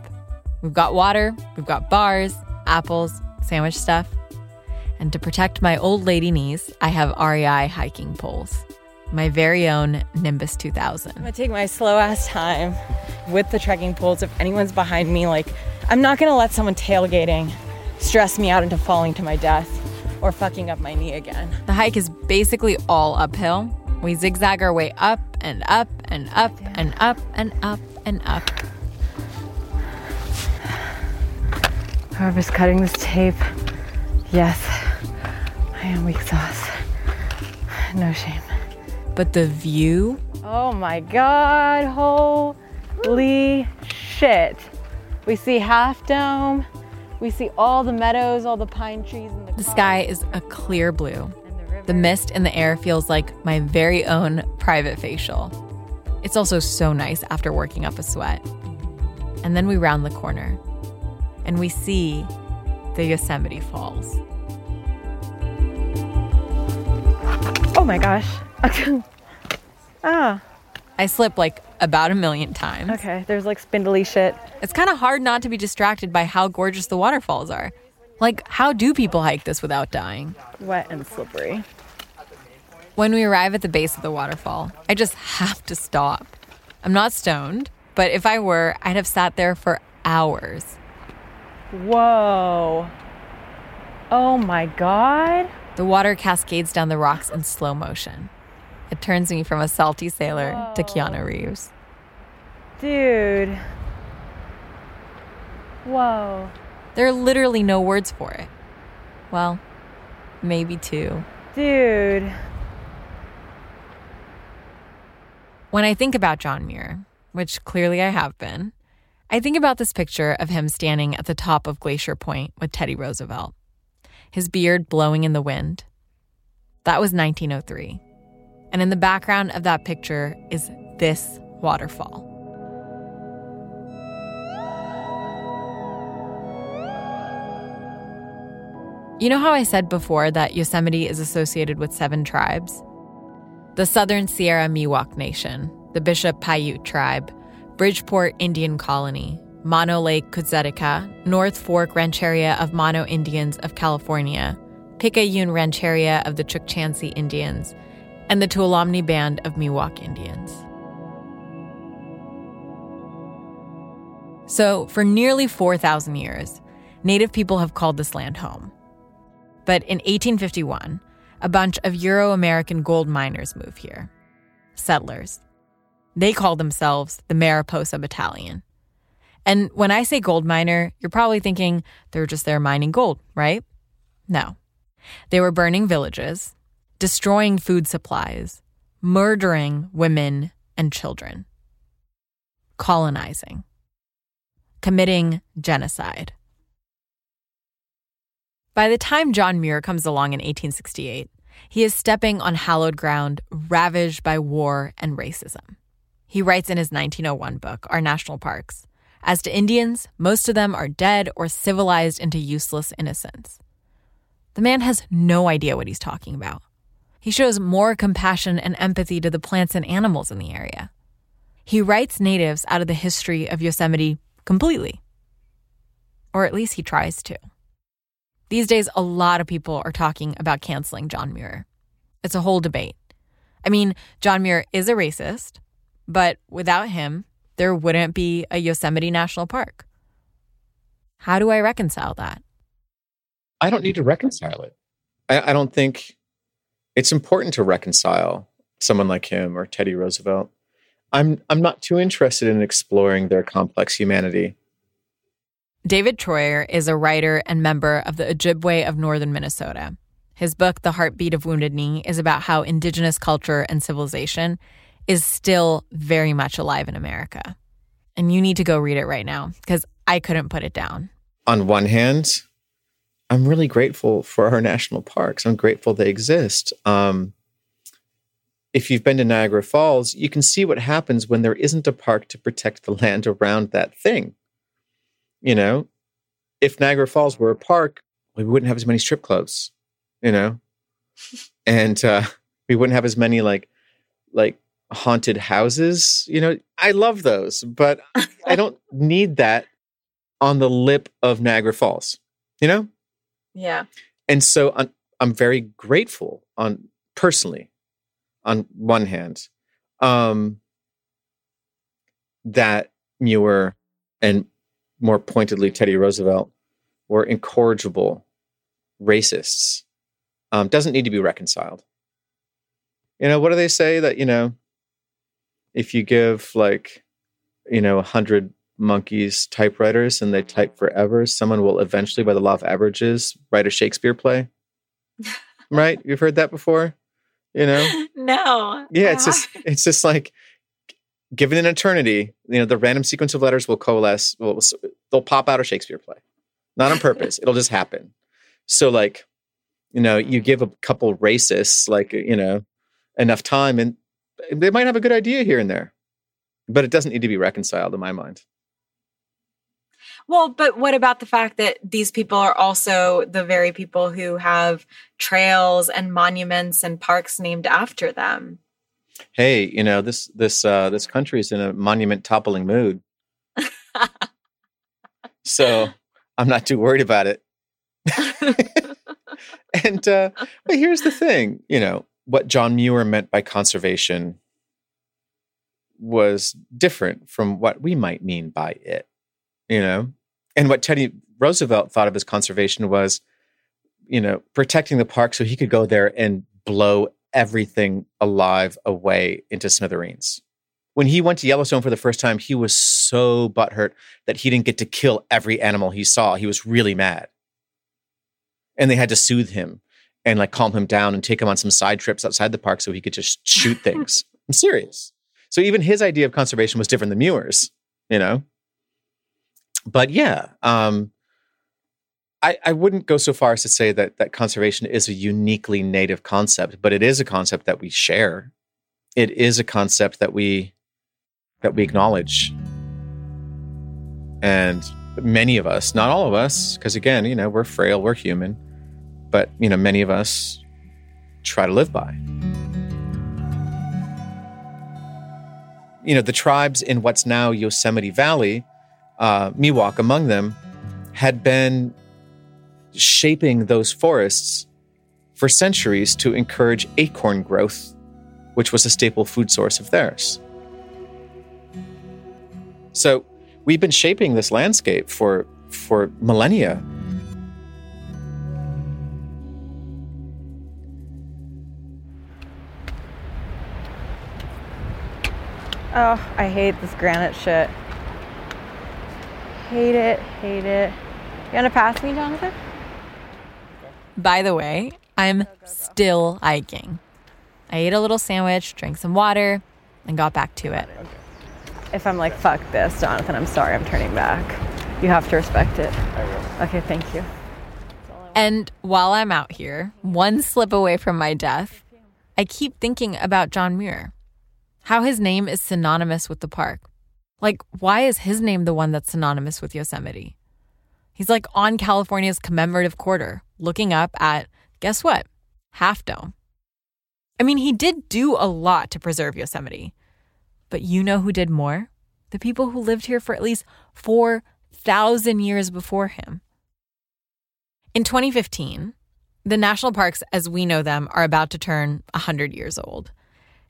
We've got water, we've got bars, apples, sandwich stuff. And to protect my old lady knees, I have REI hiking poles. My very own Nimbus 2000. I'm gonna take my slow ass time with the trekking poles. If anyone's behind me, like, I'm not gonna let someone tailgating stress me out into falling to my death or fucking up my knee again. The hike is basically all uphill. We zigzag our way up and up and up and up and up and up. Whoever's cutting this tape, yes, I am weak sauce. No shame. But the view Oh my god, holy shit. We see Half Dome, we see all the meadows, all the pine trees, and the, The sky is a clear blue. The mist in the air feels like my very own private facial. It's also so nice after working up a sweat. And then we round the corner and we see the Yosemite Falls. Oh my gosh. ah. I slip like about a million times. Okay, there's like spindly shit. It's kind of hard not to be distracted by how gorgeous the waterfalls are. Like, how do people hike this without dying? Wet and slippery. When we arrive at the base of the waterfall, I just have to stop. I'm not stoned, but if I were, I'd have sat there for hours. Whoa. Oh my god. The water cascades down the rocks in slow motion. It turns me from a salty sailor to Keanu Reeves. Dude. Whoa. There are literally no words for it. Well, maybe two. Dude. When I think about John Muir, which clearly I have been, I think about this picture of him standing at the top of Glacier Point with Teddy Roosevelt, his beard blowing in the wind. That was 1903. And in the background of that picture is this waterfall. You know how I said before that Yosemite is associated with seven tribes? The Southern Sierra Miwok Nation, the Bishop Paiute Tribe, Bridgeport Indian Colony, Mono Lake Kutzadika'a, North Fork Rancheria of Mono Indians of California, Picayune Rancheria of the Chukchansi Indians, and the Tuolumne Band of Miwok Indians. So, for nearly 4,000 years, Native people have called this land home. But in 1851, a bunch of Euro American gold miners move here. Settlers. They call themselves the Mariposa Battalion. And when I say gold miner, you're probably thinking they're just there mining gold, right? No. They were burning villages, destroying food supplies, murdering women and children, colonizing, committing genocide. By the time John Muir comes along in 1868, he is stepping on hallowed ground ravaged by war and racism. He writes in his 1901 book, Our National Parks As to Indians, most of them are dead or civilized into useless innocence. The man has no idea what he's talking about. He shows more compassion and empathy to the plants and animals in the area. He writes natives out of the history of Yosemite completely. Or at least he tries to. These days, a lot of people are talking about canceling John Muir. It's a whole debate. I mean, John Muir is a racist, but without him, there wouldn't be a Yosemite National Park. How do I reconcile that? I don't need to reconcile it. I, I don't think it's important to reconcile someone like him or Teddy Roosevelt. I'm I'm not too interested in exploring their complex humanity. David Treuer is a writer and member of the Ojibwe of northern Minnesota. His book, The Heartbeat of Wounded Knee, is about how indigenous culture and civilization is still very much alive in America. And you need to go read it right now because I couldn't put it down. On one hand, I'm really grateful for our national parks. I'm grateful they exist. Um, if you've been to Niagara Falls, you can see what happens when there isn't a park to protect the land around that thing. You know, if Niagara Falls were a park, we wouldn't have as many strip clubs, you know, and uh, we wouldn't have as many like like haunted houses. You know, I love those, but I don't need that on the lip of Niagara Falls. You know, Yeah. and so I'm, I'm very grateful on personally on one hand um that Muir and more pointedly Teddy Roosevelt were incorrigible racists um, doesn't need to be reconciled. You know, what do they say that, you know, if you give like, you know, a hundred monkeys typewriters and they type forever, someone will eventually, by the law of averages, write a Shakespeare play. right? You've heard that before? You know? No. Yeah, it's just it's just like given an eternity, you know, the random sequence of letters will coalesce. Will, they'll pop out a Shakespeare play, not on purpose. It'll just happen. So, like, you know, you give a couple racists like you know enough time, and they might have a good idea here and there, but it doesn't need to be reconciled in my mind. Well, but what about the fact that these people are also the very people who have trails and monuments and parks named after them? Hey, you know this this uh, this country is in a monument toppling mood, so I'm not too worried about it. and uh, but here's the thing, you know, what John Muir meant by conservation was different from what we might mean by it, you know. And what Teddy Roosevelt thought of as conservation was, you know, protecting the park so he could go there and blow everything alive away into smithereens. When he went to Yellowstone for the first time, he was so butthurt that he didn't get to kill every animal he saw. He was really mad. And they had to soothe him and like calm him down and take him on some side trips outside the park so he could just shoot things. I'm serious. So even his idea of conservation was different than Muir's, you know? But yeah, um, I, I wouldn't go so far as to say that that conservation is a uniquely native concept, but it is a concept that we share. It is a concept that we that we acknowledge. And many of us, not all of us, because again, you know, we're frail, we're human, but you know, many of us try to live by. You know, the tribes in what's now Yosemite Valley, uh, Miwok among them, had been shaping those forests for centuries to encourage acorn growth, which was a staple food source of theirs. So we've been shaping this landscape for, for millennia. Oh, I hate this granite shit. Hate it, hate it. You wanna pass me, Jonathan? By the way, I'm still hiking. I ate a little sandwich, drank some water, and got back to it. If I'm like, fuck this, Jonathan, I'm sorry, I'm turning back. You have to respect it. Okay, thank you. And while I'm out here, one slip away from my death, I keep thinking about John Muir. How his name is synonymous with the park. Like, why is his name the one that's synonymous with Yosemite? He's like on California's commemorative quarter, looking up at, guess what? Half Dome. I mean, he did do a lot to preserve Yosemite. But you know who did more? The people who lived here for at least 4,000 years before him. In 2015, the national parks as we know them are about to turn 100 years old.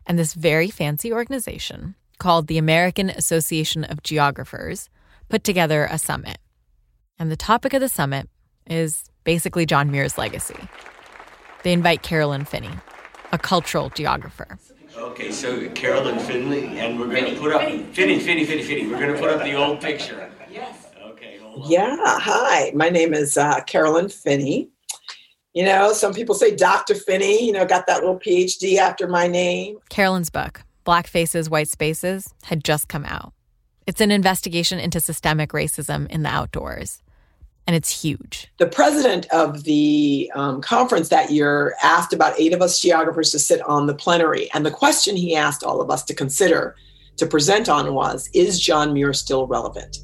And this very fancy organization called the American Association of Geographers put together a summit. And the topic of the summit is basically John Muir's legacy. They invite Carolyn Finney, a cultural geographer. Okay, so Carolyn Finley, and we're going to put up Finney, Finney, Finney, Finney. We're going to put up the old picture. Yes. Okay, hold Yeah, hi. My name is uh, Carolyn Finney. You know, some people say Dr. Finney, you know, got that little PhD after my name. Carolyn's book, Black Faces, White Spaces, had just come out. It's an investigation into systemic racism in the outdoors, and it's huge. The president of the um, conference that year asked about eight of us geographers to sit on the plenary. And the question he asked all of us to consider to present on was Is John Muir still relevant?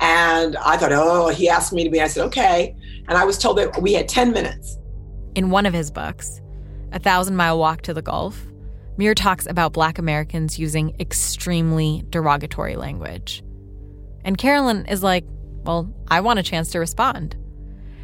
And I thought, oh, he asked me to be. I said, okay. And I was told that we had 10 minutes. In one of his books, A Thousand Mile Walk to the Gulf, Muir talks about Black Americans using extremely derogatory language. And Carolyn is like, well, I want a chance to respond.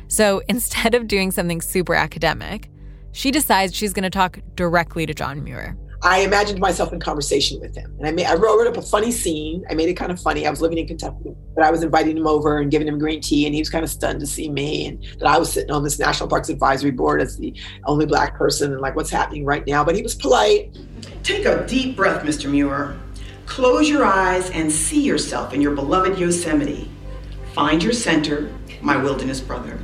So instead of doing something super academic, she decides she's going to talk directly to John Muir. I imagined myself in conversation with him. And I made I wrote up a funny scene. I made it kind of funny. I was living in Kentucky, but I was inviting him over and giving him green tea, and he was kind of stunned to see me and that I was sitting on this National Parks Advisory Board as the only black person and like what's happening right now. But he was polite. Take a deep breath, Mr. Muir. Close your eyes and see yourself in your beloved Yosemite. Find your center, my wilderness brother,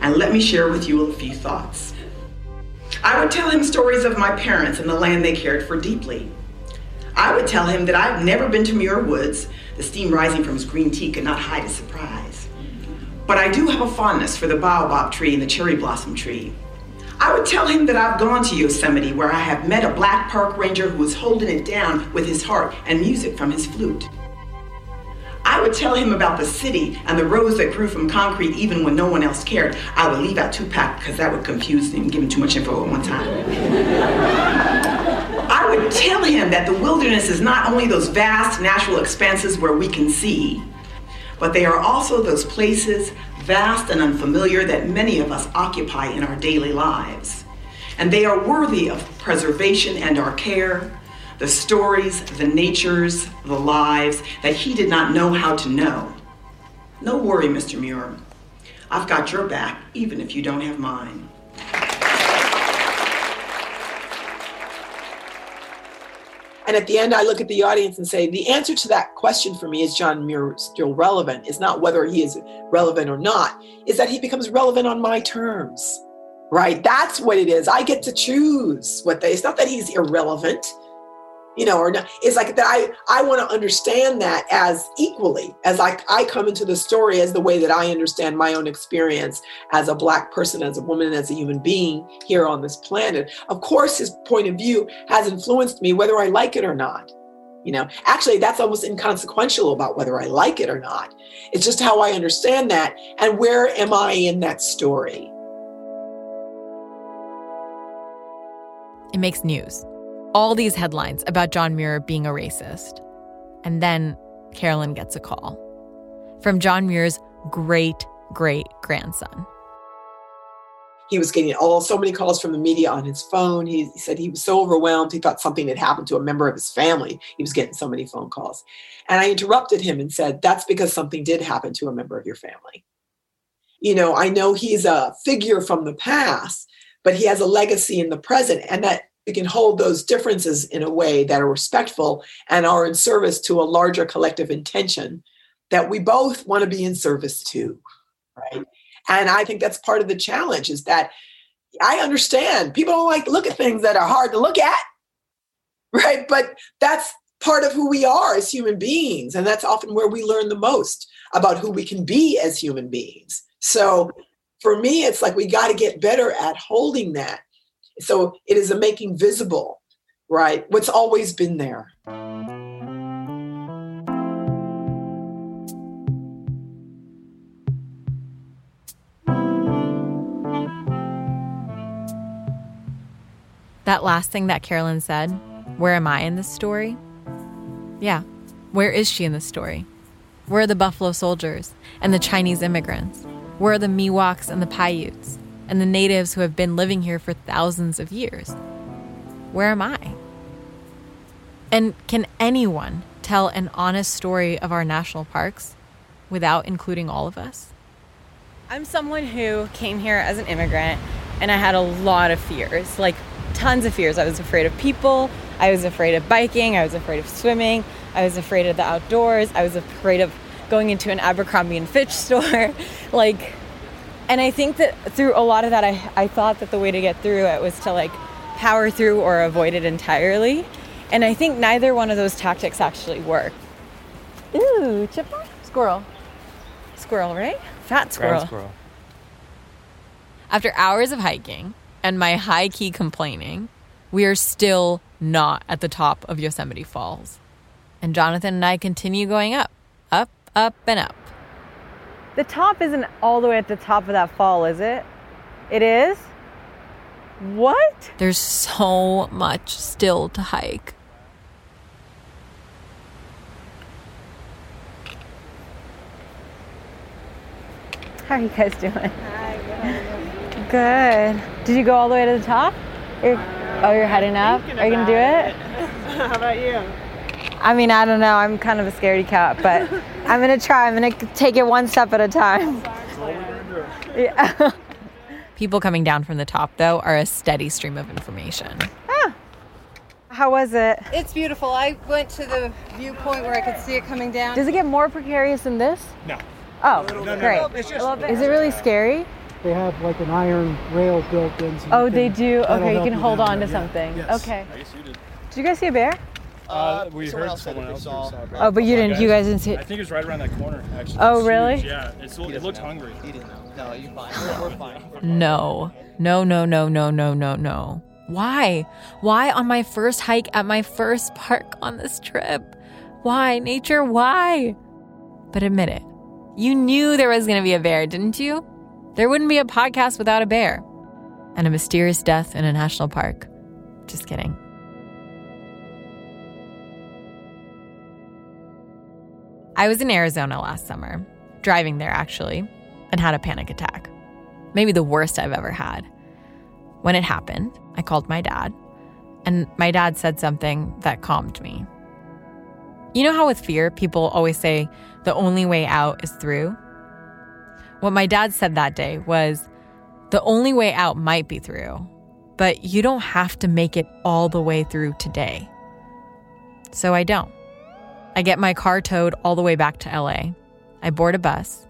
and let me share with you a few thoughts. I would tell him stories of my parents and the land they cared for deeply. I would tell him that I've never been to Muir Woods. The steam rising from his green tea could not hide his surprise. But I do have a fondness for the baobab tree and the cherry blossom tree. I would tell him that I've gone to Yosemite where I have met a black park ranger who was holding it down with his heart and music from his flute. I would tell him about the city and the roads that grew from concrete even when no one else cared. I would leave out Tupac because that would confuse him, give him too much info at one time. I would tell him that the wilderness is not only those vast natural expanses where we can see, but they are also those places, vast and unfamiliar, that many of us occupy in our daily lives. And they are worthy of preservation and our care the stories, the natures, the lives that he did not know how to know. No worry, Mr. Muir. I've got your back, even if you don't have mine. And at the end, I look at the audience and say, the answer to that question for me is John Muir still relevant? Is not whether he is relevant or not, is that he becomes relevant on my terms, right? That's what it is. I get to choose what they, it's not that he's irrelevant you know, or not. It's like that I, I want to understand that as equally as like I come into the story as the way that I understand my own experience as a black person, as a woman, as a human being here on this planet. Of course, his point of view has influenced me whether I like it or not. You know, actually, that's almost inconsequential about whether I like it or not. It's just how I understand that and where am I in that story. It makes news all these headlines about John Muir being a racist. And then Carolyn gets a call from John Muir's great great grandson. He was getting all so many calls from the media on his phone. He, he, said he was so overwhelmed. He thought something had happened to a member of his family. He was getting so many phone calls. And I interrupted him and said, That's because something did happen to a member of your family. You know, I know he's a figure from the past, but he has a legacy in the present. And that we can hold those differences in a way that are respectful and are in service to a larger collective intention that we both want to be in service to right? And i think that's part of the challenge is that i understand people don't like to look at things that are hard to look at right? But that's part of who we are as human beings and that's often where we learn the most about who we can be as human beings. So for me it's like we got to get better at holding that so it is a making visible, right? What's always been there. That last thing that Carolyn said, where am I in this story? Yeah, where is she in this story? Where are the Buffalo Soldiers and the Chinese immigrants? Where are the Miwoks and the Paiutes? And the natives who have been living here for thousands of years. Where am I? And can anyone tell an honest story of our national parks without including all of us? I'm someone who came here as an immigrant and I had a lot of fears, like tons of fears. I was afraid of people, I was afraid of biking, I was afraid of swimming, I was afraid of the outdoors, I was afraid of going into an Abercrombie and Fitch store, like and I think that through a lot of that I I thought that the way to get through it was to like power through or avoid it entirely. And I think neither one of those tactics actually work. Ooh, chipmunk? Squirrel. Squirrel, right? Fat squirrel. Ground squirrel. After hours of hiking and my high key complaining, we are still not at the top of Yosemite Falls. And Jonathan and I continue going up, up, up, and up. The top isn't all the way at the top of that fall, is it? It is? What? There's so much still to hike. How are you guys doing? Good. Did you go all the way to the top? You're- oh, you're heading up? Are you gonna do it? How about you? I mean, I don't know. I'm kind of a scaredy cat, but I'm gonna try. I'm gonna take it one step at a time. Yeah. People coming down from the top, though, are a steady stream of information. Ah. How was it? It's beautiful. I went to the viewpoint where I could see it coming down. Does it get more precarious than this? No. Oh, No, no, great. no. It's just- Is it really scary? They have like an iron rail built in. so Oh, they do. Okay, you can hold on to there, yeah. something. Yes. Okay. Did you guys see a bear? Uh, we someone heard else said someone that they else saw- saw. Oh, but you didn't- you guys didn't see it? I think it was right around that corner, actually. Oh, It's really? huge, Yeah, it's, it looked hungry. He didn't know. No, you're fine. We're, we're fine. No, no, no, no, no, no, no, no. Why? Why on my first hike at my first park on this trip? Why, nature? Why? But admit it. You knew there was going to be a bear, didn't you? There wouldn't be a podcast without a bear. And a mysterious death in a national park. Just kidding. I was in Arizona last summer, driving there actually, and had a panic attack. Maybe the worst I've ever had. When it happened, I called my dad, and my dad said something that calmed me. You know how with fear, people always say the only way out is through? What my dad said that day was the only way out might be through, but you don't have to make it all the way through today. So I don't. I get my car towed all the way back to LA. I board a bus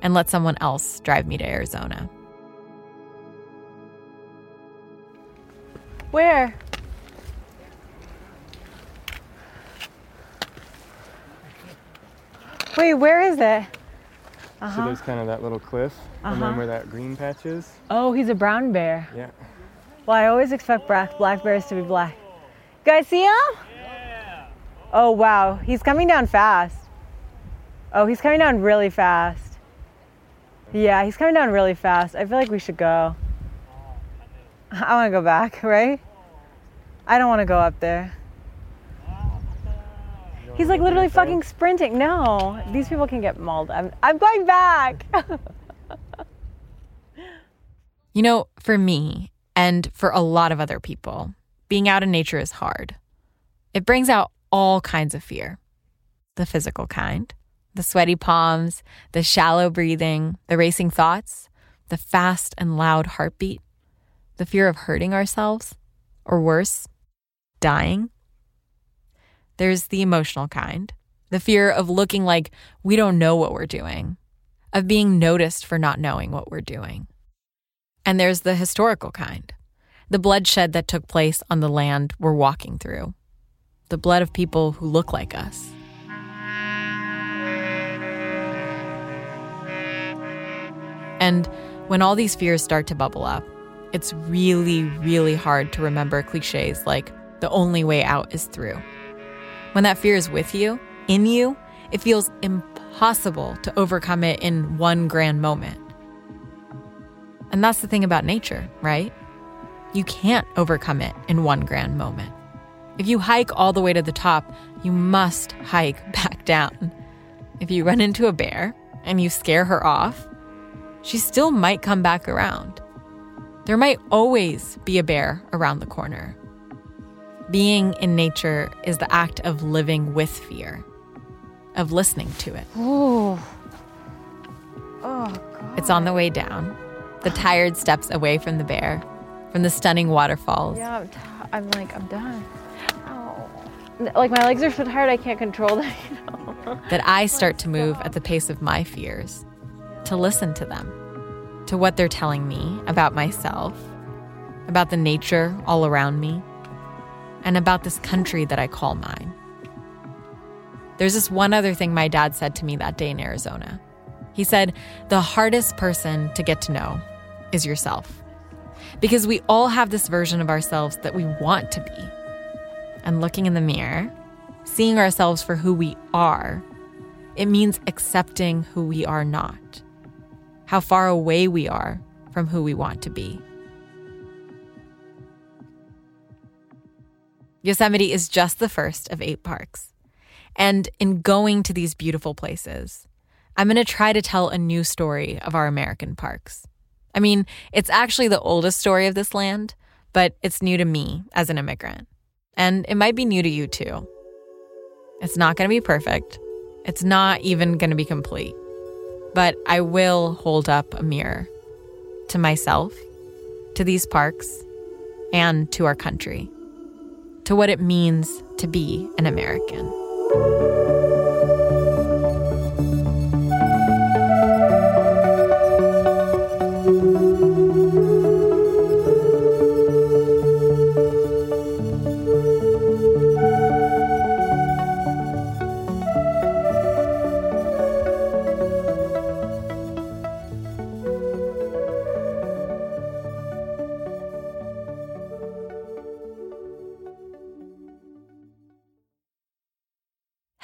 and let someone else drive me to Arizona. Where? Wait, where is it? So Uh-huh. there's kind of that little cliff, and then Uh-huh. where that green patch is. Oh, he's a brown bear. Yeah. Well, I always expect black, black bears to be black. You guys see him? Oh, wow. He's coming down fast. Oh, he's coming down really fast. Yeah, he's coming down really fast. I feel like we should go. I want to go back, right? I don't want to go up there. He's like literally fucking sprinting. No, these people can get mauled. I'm, I'm going back. You know, for me and for a lot of other people, being out in nature is hard. It brings out all kinds of fear. The physical kind, the sweaty palms, the shallow breathing, the racing thoughts, the fast and loud heartbeat, the fear of hurting ourselves, or worse, dying. There's the emotional kind, the fear of looking like we don't know what we're doing, of being noticed for not knowing what we're doing. And there's the historical kind, the bloodshed that took place on the land we're walking through, the blood of people who look like us. And when all these fears start to bubble up, it's really, really hard to remember cliches like the only way out is through. When that fear is with you, in you, it feels impossible to overcome it in one grand moment. And that's the thing about nature, right? You can't overcome it in one grand moment. If you hike all the way to the top, you must hike back down. If you run into a bear and you scare her off, she still might come back around. There might always be a bear around the corner. Being in nature is the act of living with fear, of listening to it. Ooh. Oh, God. It's on the way down, the tired steps away from the bear, from the stunning waterfalls. Yeah, I'm, t- I'm like, I'm done. Like, my legs are so tired, I can't control them. You know? that I start to move at the pace of my fears, to listen to them, to what they're telling me about myself, about the nature all around me, and about this country that I call mine. There's this one other thing my dad said to me that day in Arizona. He said, The hardest person to get to know is yourself. Because we all have this version of ourselves that we want to be. And looking in the mirror, seeing ourselves for who we are, it means accepting who we are not, how far away we are from who we want to be. Yosemite is just the first of eight parks. And in going to these beautiful places, I'm going to try to tell a new story of our American parks. I mean, it's actually the oldest story of this land, but it's new to me as an immigrant. And it might be new to you too. It's not going to be perfect. It's not even going to be complete. But I will hold up a mirror to myself, to these parks, and to our country, to what it means to be an American.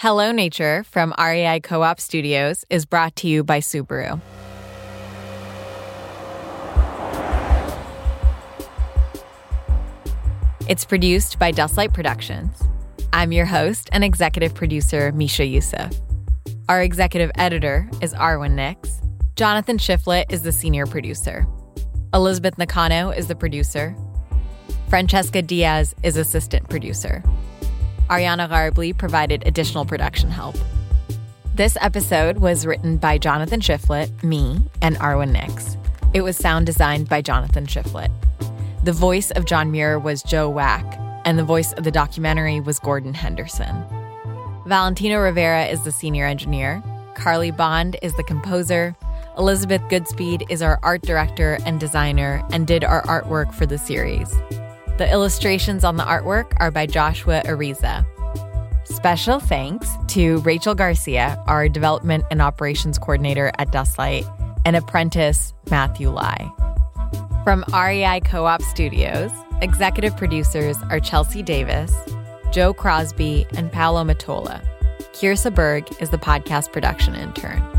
Hello Nature from REI Co op Studios is brought to you by Subaru. It's produced by Dustlight Productions. I'm your host and executive producer, Misha Euceph. Our executive editor is Arwen Nix. Jonathan Shiflett is the senior producer. Elizabeth Nakano is the producer. Francesca Diaz is assistant producer. Ariana Garbly provided additional production help. This episode was written by Jonathan Shiflett, me, and Arwen Nix. It was sound designed by Jonathan Shiflett. The voice of John Muir was Joe Wack, and the voice of the documentary was Gordon Henderson. Valentino Rivera is the senior engineer. Carly Bond is the composer. Elizabeth Goodspeed is our art director and designer and did our artwork for the series. The illustrations on the artwork are by Joshua Ariza. Special thanks to Rachel Garcia, our development and operations coordinator at Dustlight, and apprentice Matthew Lai. From REI Co op Studios, executive producers are Chelsea Davis, Joe Crosby, and Paolo Matola. Kirsa Berg is the podcast production intern.